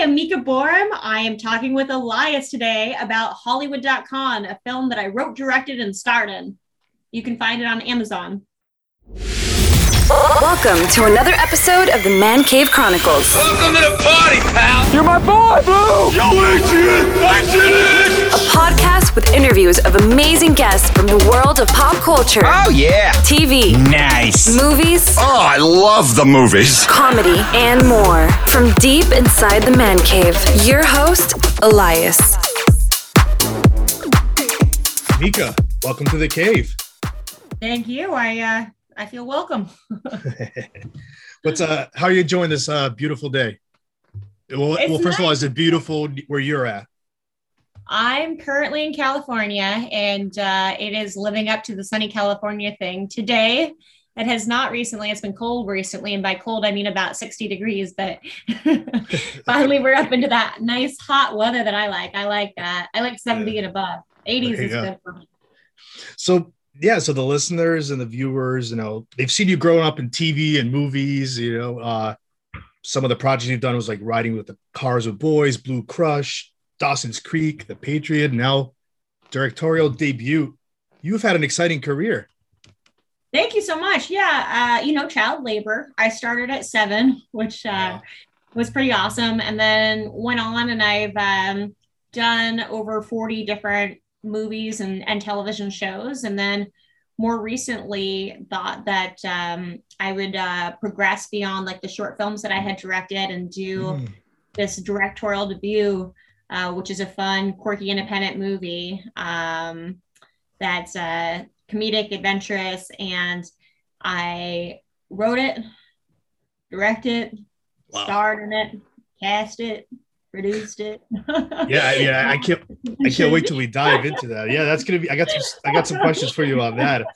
am Mika Boorem. I am talking with Elias today about Hollywood.con, a film that I wrote, directed, and starred in. You can find it on Amazon. Welcome to another episode of the Man Cave Chronicles. Welcome to the party, pal. You're my boy, Blue. Yo, Adrian, Adrian. A podcast with interviews of amazing guests from the world of pop culture, Oh yeah. TV, Nice. movies, Oh, I love the movies. comedy, and more. From deep inside the Man Cave, your host, Elias. Mika, welcome to the cave. Thank you. I uh, I feel welcome. What's uh how are you enjoying this uh beautiful day? Well, It's well first of all, nice. is it beautiful where you're at? I'm currently in California, and uh, it is living up to the sunny California thing. Today, it has not recently. It's been cold recently, and by cold I mean about 60 degrees. But finally, we're up into that nice hot weather that I like. I like that. I like 70 and above. 80s is go. good for me. So yeah, so the listeners and the viewers, you know, they've seen you growing up in TV and movies, you know, uh some of the projects you've done was like riding with the cars with boys, Blue Crush, Dawson's Creek, The Patriot, now directorial debut. You've had an exciting career. Thank you so much. Yeah, uh, you know, child labor. I started at seven, which uh, Wow. was pretty awesome, and then went on, and I've um, done over forty different movies and, and television shows, and then more recently thought that um, I would uh, progress beyond like the short films that I had directed and do Mm. this directorial debut, uh, which is a fun, quirky, independent movie um, that's uh, comedic, adventurous, and I wrote it, directed, Wow. starred in it, cast it, produced it. Yeah, yeah, I can't I can't wait till we dive into that. Yeah, that's gonna be. I got some. I got some questions for you on that.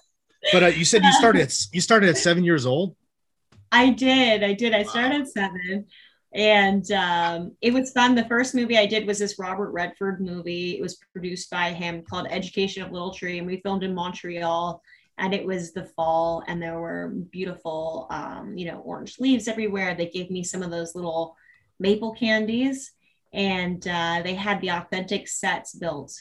But uh, you said you started at you started at seven years old. I did. I did. I started at seven. And um, it was fun. The first movie I did was this Robert Redford movie. It was produced by him called Education of Little Tree, and we filmed in Montreal. And it was the fall, and there were beautiful, um, you know, orange leaves everywhere. They gave me some of those little maple candies, and uh, they had the authentic sets built,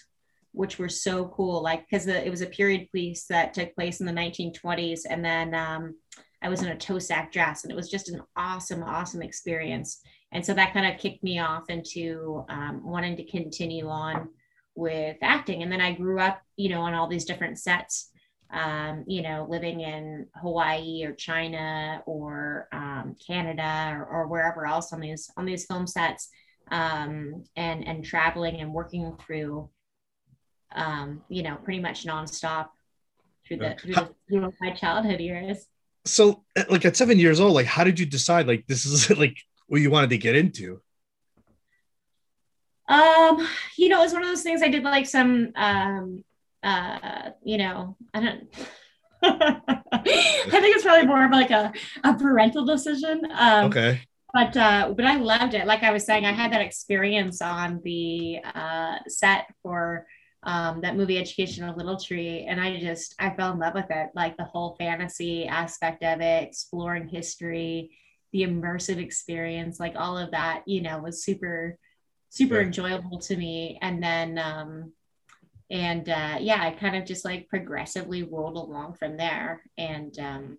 which were so cool. Like because it was a period piece that took place in the 1920s, and then um, I was in a Tosac dress, and it was just an awesome, awesome experience. And so that kind of kicked me off into um, wanting to continue on with acting. And then I grew up, you know, on all these different sets, um, you know, living in Hawaii or China or um, Canada or, or wherever else on these on these film sets, um, and and traveling and working through, um, you know, pretty much nonstop through the, through, the, through my childhood years. So, like at seven years old, like how did you decide like this is like what you wanted to get into? Um, you know, it was one of those things I did like some um uh, you know, I don't I think it's probably more of like a, a parental decision. Um Okay. but uh but I loved it. Like I was saying, I had that experience on the uh set for um that movie Education of Little Tree and I just I fell in love with it. Like the whole fantasy aspect of it, exploring history, the immersive experience, like all of that, you know, was super super Yeah. enjoyable to me. And then um and uh yeah, I kind of just like progressively rolled along from there. And um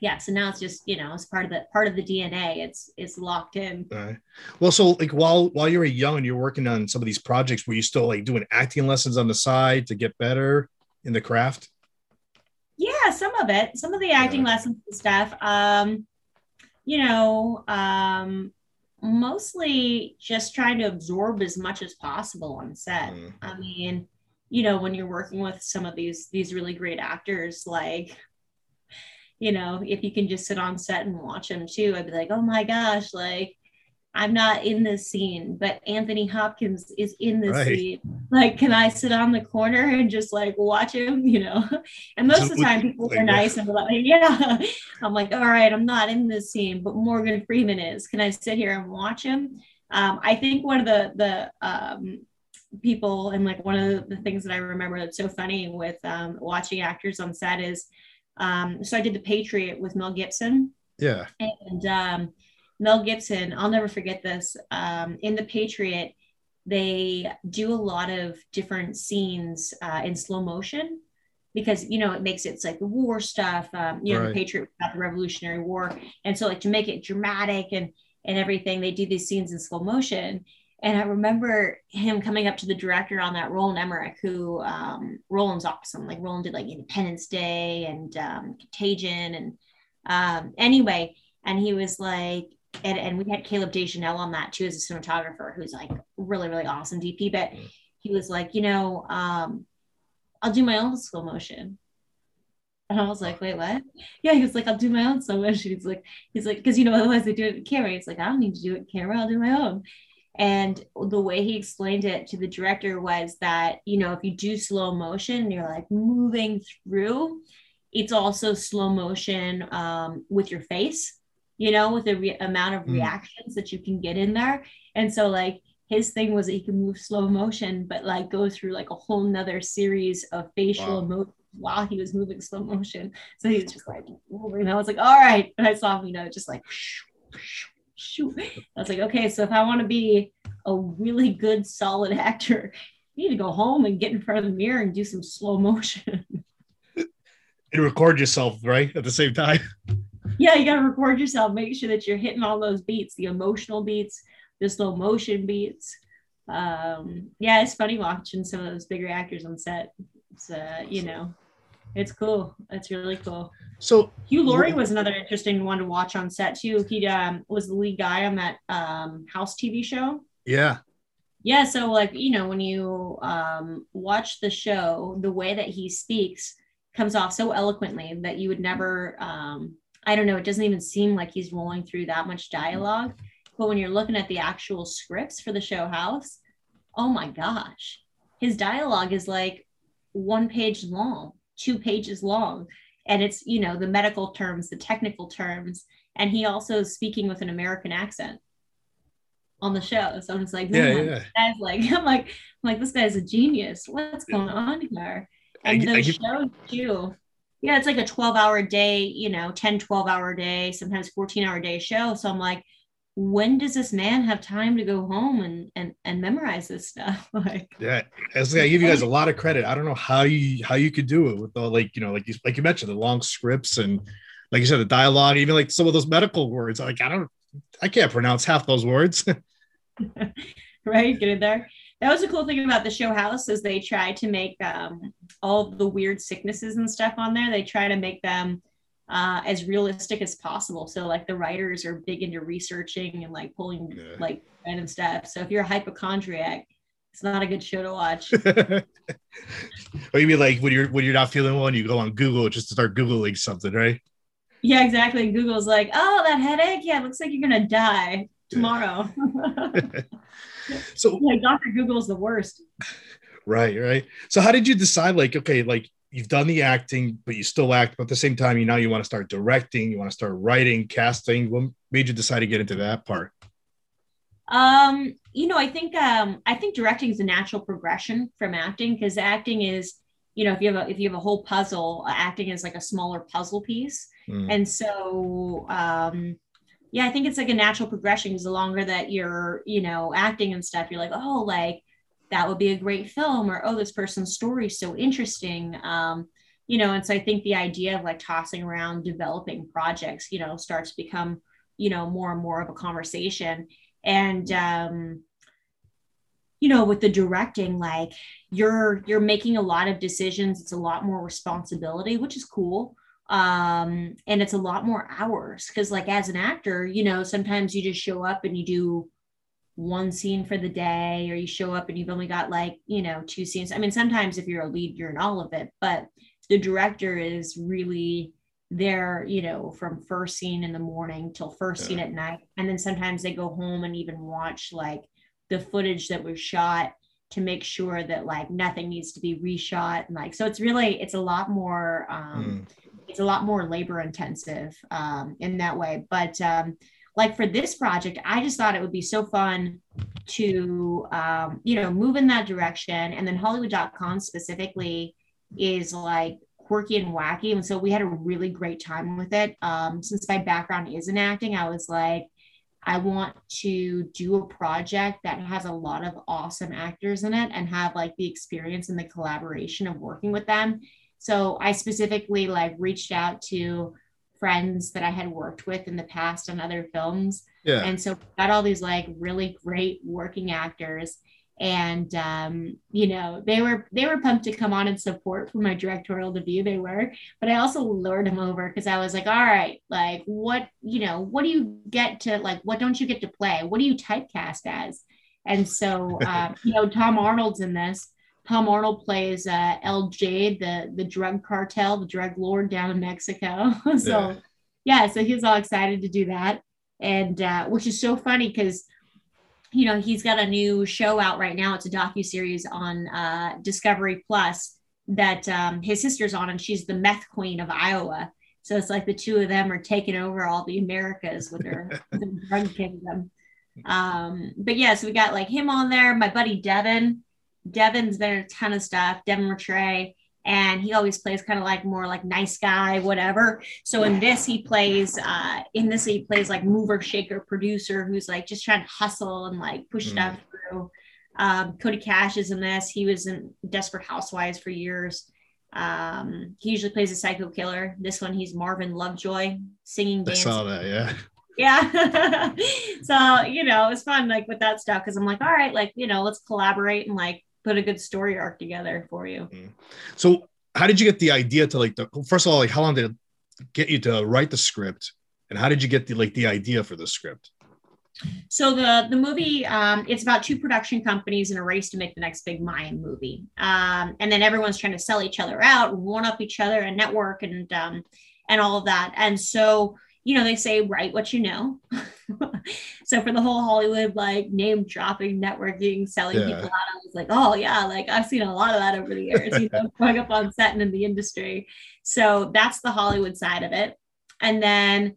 yeah, so now it's just, you know, it's part of the part of the DNA. It's it's locked in. right. Well, so like while while you were young and you're working on some of these projects, were you still like doing acting lessons on the side to get better in the craft? Yeah, some of it, some of the acting Yeah. lessons and stuff. Um, you know, um, mostly just trying to absorb as much as possible on set. Mm. I mean, you know, when you're working with some of these these really great actors, like, you know, if you can just sit on set and watch them too, I'd be like, oh my gosh, like I'm not in this scene, but Anthony Hopkins is in this Right. scene. Like, can I sit on the corner and just like watch him, you know? And most of the time people are nice and like, yeah. I'm like, all right, I'm not in this scene, but Morgan Freeman is. Can I sit here and watch him? Um, I think one of the the um, people and like one of the things that I remember that's so funny with um, watching actors on set is um, so I did The Patriot with Mel Gibson Yeah. and um, Mel Gibson, I'll never forget this. Um, in The Patriot, they do a lot of different scenes uh, in slow motion because you know it makes it, it's like the war stuff. Um, you know, Right. the Patriot about the Revolutionary War, and so like to make it dramatic and and everything, they do these scenes in slow motion. And I remember him coming up to the director on that, Roland Emmerich, who um, Roland's awesome. Like Roland did like Independence Day and um, Contagion, and um, anyway, and he was like, and, and we had Caleb Deschanel on that too as a cinematographer, who's like really really awesome DP. But he was like, you know, um, I'll do my own slow motion. And I was like, wait, what? Yeah, he was like, I'll do my own slow motion. He's like, he's like, because you know, otherwise they do it in camera. He's like, I don't need to do it in camera, I'll do my own. And the way he explained it to the director was that, you know, if you do slow motion, you're like moving through, it's also slow motion um, with your face, you know, with the re- amount of Mm. reactions that you can get in there. And so, like, his thing was that he could move slow motion, but like go through like a whole nother series of facial Wow. emotions while he was moving slow motion. So he was just like moving. And I was like, all right. And I saw him, you know, just like shoot. I was like, okay, so if I want to be a really good, solid actor, you need to go home and get in front of the mirror and do some slow motion. And record yourself, right? At the same time. yeah, you got to record yourself. Make sure that you're hitting all those beats, the emotional beats, the slow motion beats. Um, yeah, it's funny watching some of those bigger actors on set. It's, uh, you know, it's cool. It's really cool. So Hugh Laurie was another interesting one to watch on set too. He um, was the lead guy on that um, House TV show. yeah. Yeah, so like you know when you um, watch the show, the way that he speaks comes off so eloquently that you would never. Um, I don't know. It doesn't even seem like he's rolling through that much dialogue. But when you're looking at the actual scripts for the show House, oh my gosh, his dialogue is like one page long, two pages long, and it's you know the medical terms, the technical terms, and he also is speaking with an American accent on the show. So it's like, Yeah, yeah. guy's like, I'm like, I'm like, this guy's a genius. What's going on here? And gi- I those give- shows too. Yeah, it's like a 12 hour day, you know, 10, 12 hour day, sometimes 14 hour day show. So I'm like, when does this man have time to go home and and, and memorize this stuff? Like, Yeah, like, I give you guys a lot of credit. I don't know how you how you could do it with all like you know like you like you mentioned the long scripts and like you said the dialogue, even like some of those medical words. Like I don't, I can't pronounce half those words. right? Get in there. That was a cool thing about the show house is they try to make um, all the weird sicknesses and stuff on there. They try to make them uh, as realistic as possible. So like the writers are big into researching and like pulling Yeah. like random stuff. So if you're a hypochondriac, it's not a good show to watch. or you mean like when you're when you're not feeling well, and you go on Google just to start googling something, right? yeah, exactly. Google's like, oh, that headache. Yeah, it looks like you're gonna die tomorrow. So like Dr. Google's the worst. right, right. So how did you decide? Like, okay, like you've done the acting, but you still act, but at the same time, you now you want to start directing, you want to start writing, casting. What made you decide to get into that part? Um, you know, I think um, I think directing is a natural progression from acting because acting is, you know, if you have a if you have a whole puzzle, uh, acting is like a smaller puzzle piece, Mm. and so um, yeah, I think it's like a natural progression because the longer that you're, you know, acting and stuff, you're like, oh, like that would be a great film, or oh, this person's story is so interesting. Um, you know, and so I think the idea of like tossing around developing projects, you know, starts to become, you know, more and more of a conversation. And um you know with the directing like you're you're making a lot of decisions. It's a lot more responsibility which is cool. Um and it's a lot more hours because like as an actor you know sometimes you just show up and you do one scene for the day or you show up and you've only got like you know two scenes. I mean sometimes if you're a lead you're in all of it but the director is really there you know from first scene in the morning till first scene at night. And then sometimes they go home and even watch like the footage that was shot to make sure that like nothing needs to be reshot and like so it's really it's a lot more um it's a lot more labor intensive um in that way. But um like for this project i just thought it would be so fun to um you know move in that direction. And then hollywood.con specifically is like quirky and wacky. And so we had a really great time with it. Um since my background is in acting i was like I want to do a project that has a lot of awesome actors in it and have like the experience and the collaboration of working with them. So I specifically like reached out to friends that I had worked with in the past on other films. Yeah. And so got all these like really great working actors. And um, you know they were they were pumped to come on and support for my directorial debut. They were but i also lured them over because i was like all right like what you know what do you get to like what don't you get to play? What do you typecast as? And so uh, you know tom arnold's in this tom arnold plays uh, jade the the drug cartel the drug lord down in mexico so yeah. yeah so he's all excited to do that and uh, which is so funny because you know, he's got a new show out right now. It's a docu series on uh, Discovery Plus that um, his sister's on, and she's the meth queen of Iowa. So it's like the two of them are taking over all the Americas with their drug kingdom. Um, but yeah, so we got like him on there. My buddy Devin. Devin's been in a ton of stuff. Devin Ratray and he always plays kind of like more like nice guy whatever so in this he plays uh in this he plays like mover shaker producer who's like just trying to hustle and like push mm. stuff through um cody kasch is in this he was in desperate housewives for years um he usually plays a psycho killer this one he's marvin lovejoy singing dancing. i saw that yeah yeah so you know it's fun like with that stuff because i'm like all right like you know let's collaborate and like put a good story arc together for you. Mm-hmm. So, how did you get the idea to like the first of all, like how long did it get you to write the script, and how did you get the like the idea for the script? So the the movie um, it's about two production companies in a race to make the next big Mayan movie, um, and then everyone's trying to sell each other out, one up each other, and network and um, and all of that. And so you know, they say write what you know. so for the whole Hollywood like name dropping, networking, selling yeah. people out, I was like, oh yeah, like I've seen a lot of that over the years, you know, growing up on set and in the industry. So that's the Hollywood side of it. And then,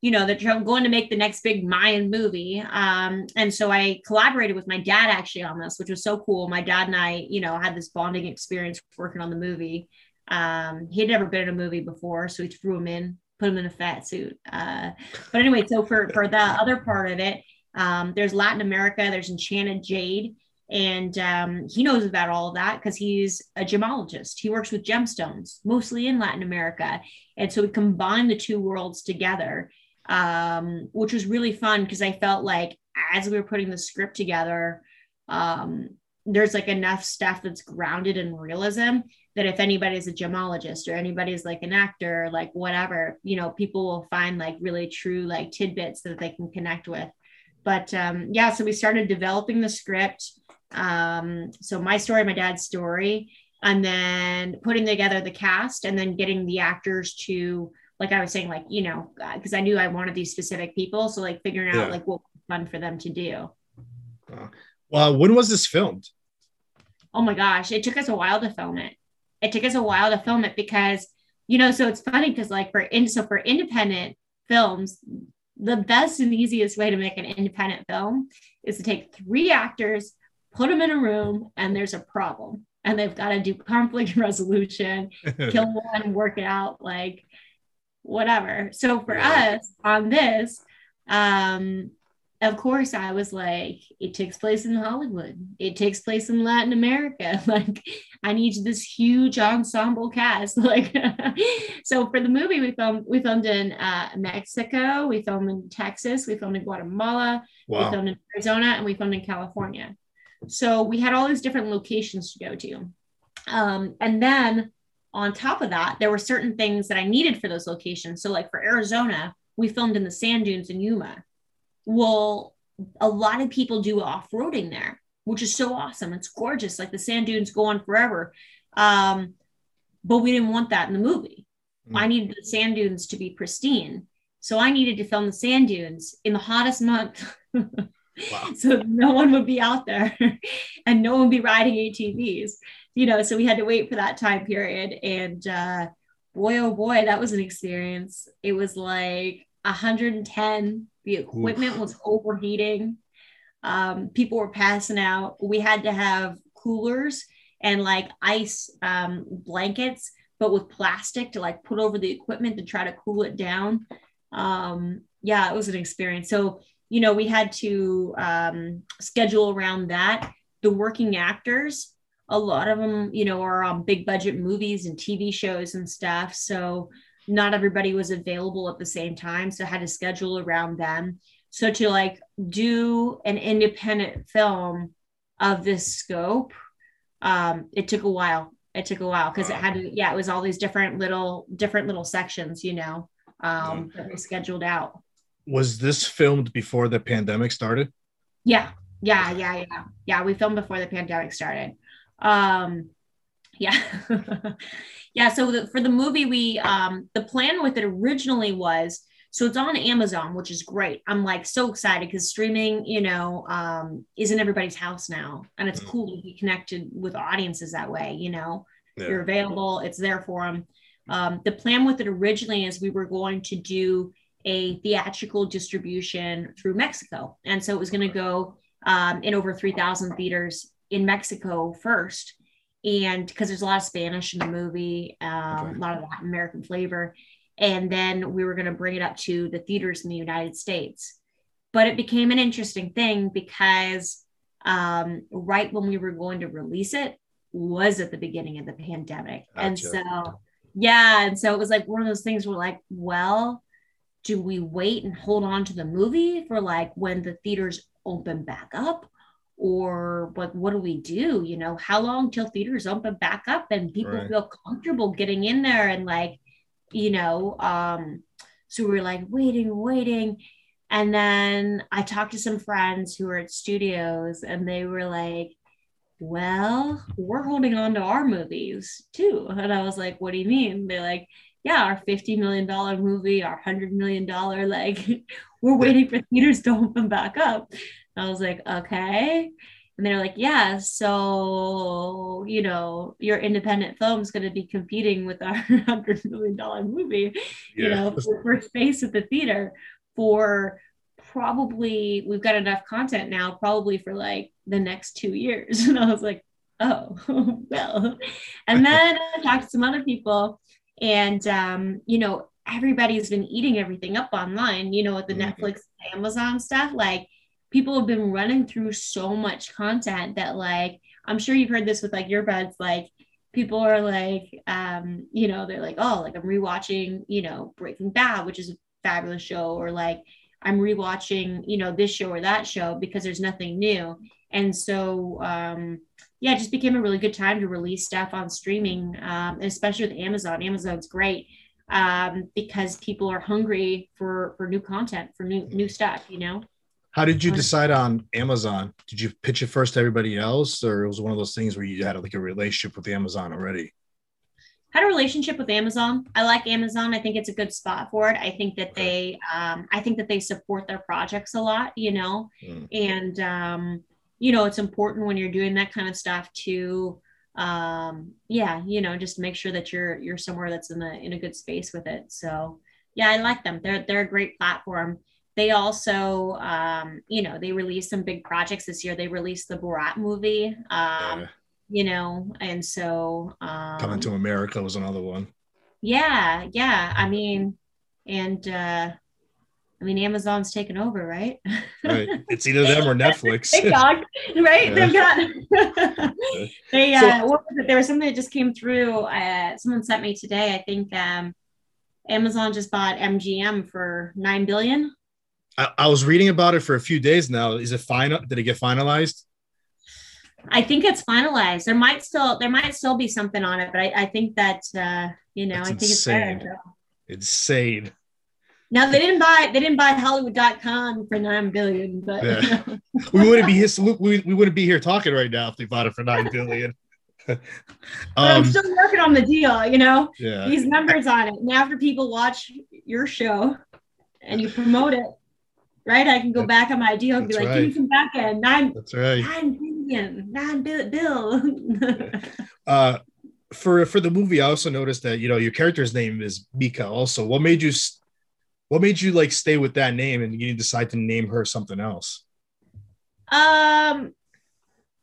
you know, that I'm going to make the next big Mayan movie. Um, and so I collaborated with my dad actually on this, which was so cool. My dad and I, you know, had this bonding experience working on the movie. Um, he had never been in a movie before, so he threw him in put him in a fat suit. Uh, but anyway, so for for the other part of it, um, there's Latin America, there's Enchanted Jade, and um, he knows about all of that because he's a gemologist. He works with gemstones, mostly in Latin America, and so we combined the two worlds together, um, which was really fun because I felt like as we were putting the script together. Um, there's like enough stuff that's grounded in realism that if anybody's a gemologist or anybody's like an actor, like whatever, you know, people will find like really true like tidbits that they can connect with. But um, yeah, so we started developing the script. Um, so my story, my dad's story, and then putting together the cast and then getting the actors to like I was saying, like, you know, because I knew I wanted these specific people. So like figuring out yeah. like what was fun for them to do. Uh, well, when was this filmed? Oh my gosh, it took us a while to film it it took us a while to film it because you know so it's funny because like for in so for independent films the best and easiest way to make an independent film is to take three actors put them in a room and there's a problem. And they've got to do conflict resolution kill one work it out like whatever. So for us on this um of course I was like, it takes place in Hollywood. It takes place in Latin America. Like I need this huge ensemble cast. Like so for the movie we filmed we filmed in uh, Mexico, we filmed in Texas, we filmed in Guatemala, wow. we filmed in Arizona, and we filmed in California. So we had all these different locations to go to. Um, and then on top of that, there were certain things that I needed for those locations. So like for Arizona, we filmed in the sand dunes in Yuma well, a lot of people do off roading there, which is so awesome. It's gorgeous. Like the sand dunes go on forever. Um, but we didn't want that in the movie. Mm. I needed the sand dunes to be pristine. So I needed to film the sand dunes in the hottest month. wow. So no one would be out there and no one would be riding ATVs, you know. So we had to wait for that time period. And uh, boy, oh boy, that was an experience. It was like 110 the equipment Oof. was overheating. Um, people were passing out. We had to have coolers and like ice um, blankets, but with plastic to like put over the equipment to try to cool it down. Um, yeah, it was an experience. So you know, we had to um, schedule around that. The working actors, a lot of them, you know, are on big budget movies and TV shows and stuff. So not everybody was available at the same time. So I had to schedule around them. So to like do an independent film of this scope, um, it took a while. It took a while because it had to, yeah, it was all these different little, different little sections, you know, um, that we scheduled out. Was this filmed before the pandemic started? Yeah, yeah, yeah, yeah, yeah. We filmed before the pandemic started. Um, yeah, yeah. So the, for the movie, we um, the plan with it originally was so it's on Amazon, which is great. I'm like so excited because streaming, you know, um, is in everybody's house now, and it's mm. cool to be connected with audiences that way. You know, yeah. you're available, it's there for them. Um, the plan with it originally is we were going to do a theatrical distribution through Mexico, and so it was going to go um, in over 3,000 theaters in Mexico first, and because there's a lot of Spanish in the movie, um, okay. a lot of Latin American flavor and then we were going to bring it up to the theaters in the United States. But it became an interesting thing because um, right when we were going to release it was at the beginning of the pandemic. Gotcha. And so, yeah. And so it was like one of those things where, like, well, do we wait and hold on to the movie for like when the theaters open back up? Or like, what do we do? You know, how long till theaters open back up and people right. feel comfortable getting in there and like, you know um so we are like waiting waiting. And then i talked to some friends who were at studios and they were like well we're holding on to our movies too. And i was like what do you mean? They're like yeah our 50 million dollar movie our 100 million dollar like we're waiting for theaters to open back up i was like okay and they're like yeah so you know your independent film is going to be competing with our 100 million dollar movie yeah. you know for, for space at the theater for probably we've got enough content now probably for like the next two years and i was like oh well and then i talked to some other people and um, you know everybody's been eating everything up online you know with the mm-hmm. netflix amazon stuff like people have been running through so much content that like i'm sure you've heard this with like your buds like people are like um you know they're like oh like i'm rewatching you know breaking bad which is a fabulous show or like i'm rewatching you know this show or that show because there's nothing new. And so um yeah it just became a really good time to release stuff on streaming um especially with amazon. Amazon's great um because people are hungry for for new content for new new stuff you know how did you decide on Amazon? Did you pitch it first to everybody else, or it was one of those things where you had like a relationship with Amazon already? Had a relationship with Amazon. I like Amazon. I think it's a good spot for it. I think that they, um, I think that they support their projects a lot. You know, mm. and um, you know it's important when you're doing that kind of stuff to, um, yeah, you know, just make sure that you're you're somewhere that's in a in a good space with it. So yeah, I like them. They're they're a great platform they also um, you know they released some big projects this year they released the borat movie um, yeah. you know and so um, coming to america was another one yeah yeah i mean and uh I mean, Amazon's taken over, right? right. It's either them or Netflix. TikTok, right? They've got. they uh, so, what was it? There was something that just came through. Uh, someone sent me today. I think um, Amazon just bought MGM for nine billion. I, I, was reading about it for a few days now. Is it final? Did it get finalized? I think it's finalized. There might still there might still be something on it, but I, I think that uh, you know That's I think insane. it's fair. Insane. Now they didn't buy they didn't buy Hollywood.con for nine billion, but yeah. we wouldn't be here. We, we wouldn't be here talking right now if they bought it for nine billion. um, I'm still working on the deal, you know. Yeah. These numbers on it. And after people watch your show and you promote it, right? I can go that's, back on my deal and be like, right. give me some back end. Nine, that's right. Nine billion, nine bill. bill. uh, for for the movie, I also noticed that you know your character's name is Mika. Also, what made you what made you like stay with that name and you decide to name her something else? Um,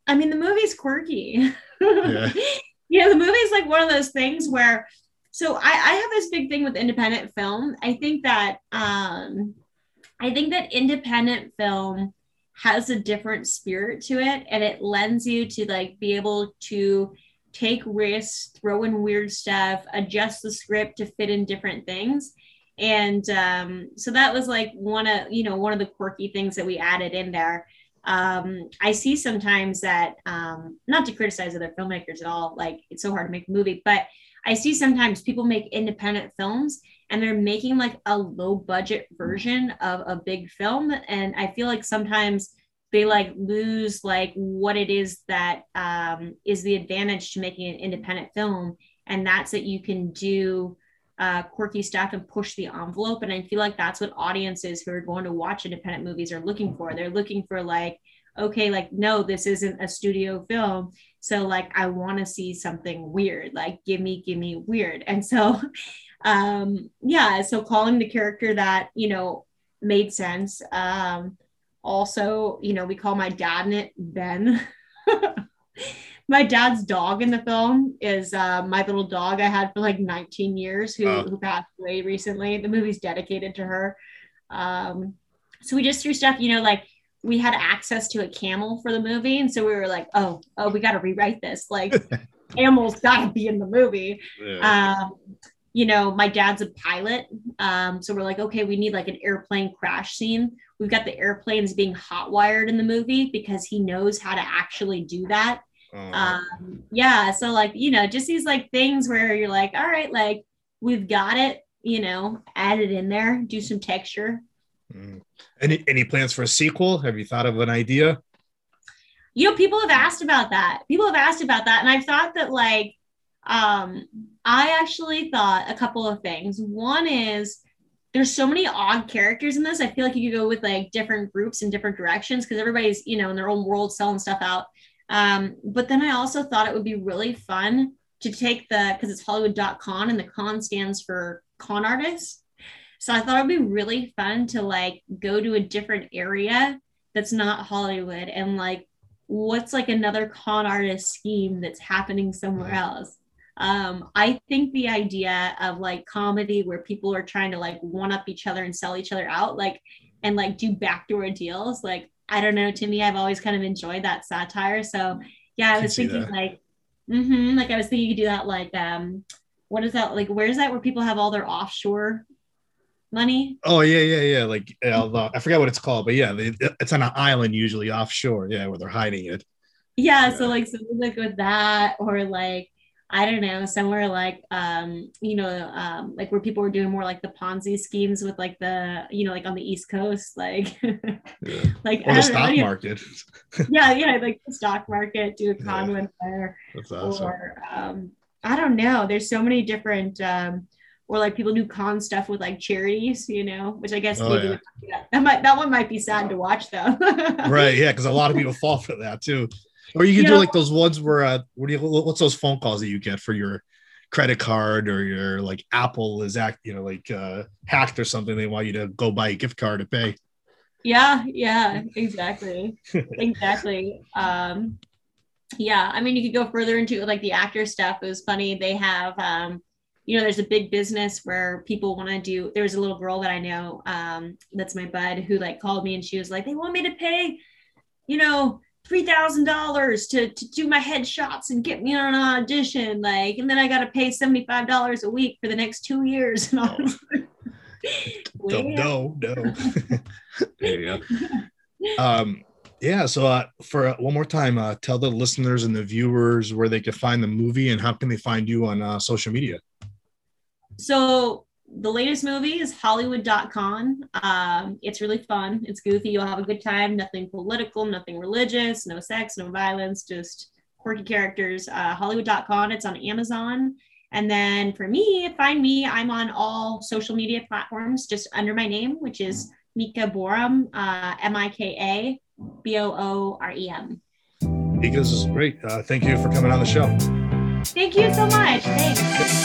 I mean, the movie's quirky. yeah. yeah, the movie's like one of those things where. So I, I have this big thing with independent film. I think that um, I think that independent film has a different spirit to it and it lends you to like be able to take risks, throw in weird stuff, adjust the script to fit in different things. And um, so that was like one of, you know, one of the quirky things that we added in there. Um, I see sometimes that, um, not to criticize other filmmakers at all, like it's so hard to make a movie, but I see sometimes people make independent films and they're making like a low budget version of a big film. And I feel like sometimes they like lose like what it is that um, is the advantage to making an independent film. And that's that you can do uh, quirky stuff and push the envelope. And I feel like that's what audiences who are going to watch independent movies are looking for. They're looking for like, okay, like, no, this isn't a studio film. So like, I want to see something weird, like give me, give me weird. And so, um, yeah, so calling the character that, you know, made sense. Um, also, you know, we call my dad in it Ben. my dad's dog in the film is uh, my little dog I had for like 19 years who, oh. who passed away recently. The movie's dedicated to her. Um, so we just threw stuff, you know, like we had access to a camel for the movie. And so we were like, oh, oh, we got to rewrite this. Like, camels got to be in the movie. Yeah. Um, you know, my dad's a pilot. Um, so we're like, okay, we need like an airplane crash scene. We've got the airplanes being hot wired in the movie because he knows how to actually do that. Oh. Um, yeah. So like, you know, just these like things where you're like, all right, like we've got it, you know, add it in there, do some texture. Mm. Any any plans for a sequel? Have you thought of an idea? You know, people have asked about that. People have asked about that. And I've thought that like um I actually thought a couple of things. One is there's so many odd characters in this. I feel like you could go with like different groups in different directions because everybody's, you know, in their own world selling stuff out. Um, but then I also thought it would be really fun to take the because it's Hollywood.con and the con stands for con artists. So I thought it'd be really fun to like go to a different area that's not Hollywood and like what's like another con artist scheme that's happening somewhere else. Um, I think the idea of like comedy where people are trying to like one up each other and sell each other out, like and like do backdoor deals, like I don't know. To me, I've always kind of enjoyed that satire. So yeah, I, I was thinking like, mm-hmm, like I was thinking you could do that like um, what is that like? Where is that where people have all their offshore money? Oh yeah, yeah, yeah. Like uh, I forget what it's called, but yeah, they, it's on an island usually offshore. Yeah, where they're hiding it. Yeah, yeah. so like something like with that, or like I don't know, somewhere like um, you know, um, like where people were doing more like the Ponzi schemes with like the, you know, like on the East Coast, like yeah. like or the stock know, market. yeah, yeah, like the stock market, do a con yeah. there. That's awesome. Or um, I don't know. There's so many different um or like people do con stuff with like charities, you know, which I guess oh, maybe yeah. that might that one might be sad to watch though. right, yeah, because a lot of people fall for that too. Or you can do like those ones where uh, what do you what's those phone calls that you get for your credit card or your like Apple is act you know like uh, hacked or something? They want you to go buy a gift card to pay. Yeah, yeah, exactly, exactly. Um, yeah, I mean, you could go further into like the actor stuff. It was funny. They have, um, you know, there's a big business where people want to do. There's a little girl that I know, um, that's my bud, who like called me and she was like, they want me to pay, you know, three thousand dollars to to do my headshots and get me on an audition, like, and then I got to pay seventy five dollars a week for the next two years. And all no, no, no. there you go. Um, yeah. So, uh, for uh, one more time, uh, tell the listeners and the viewers where they can find the movie and how can they find you on uh, social media. So the latest movie is hollywood.con um, it's really fun. It's goofy. You'll have a good time. Nothing political nothing religious no sex no violence just quirky characters. Uh, hollywood.con it's on amazon. And then for me find me. I'm on all social media platforms just under my name which is mika boorem uh, m-i-k-a b-o-o-r-e-m mika this is great. Uh, thank you for coming on the show. Thank you so much. Thanks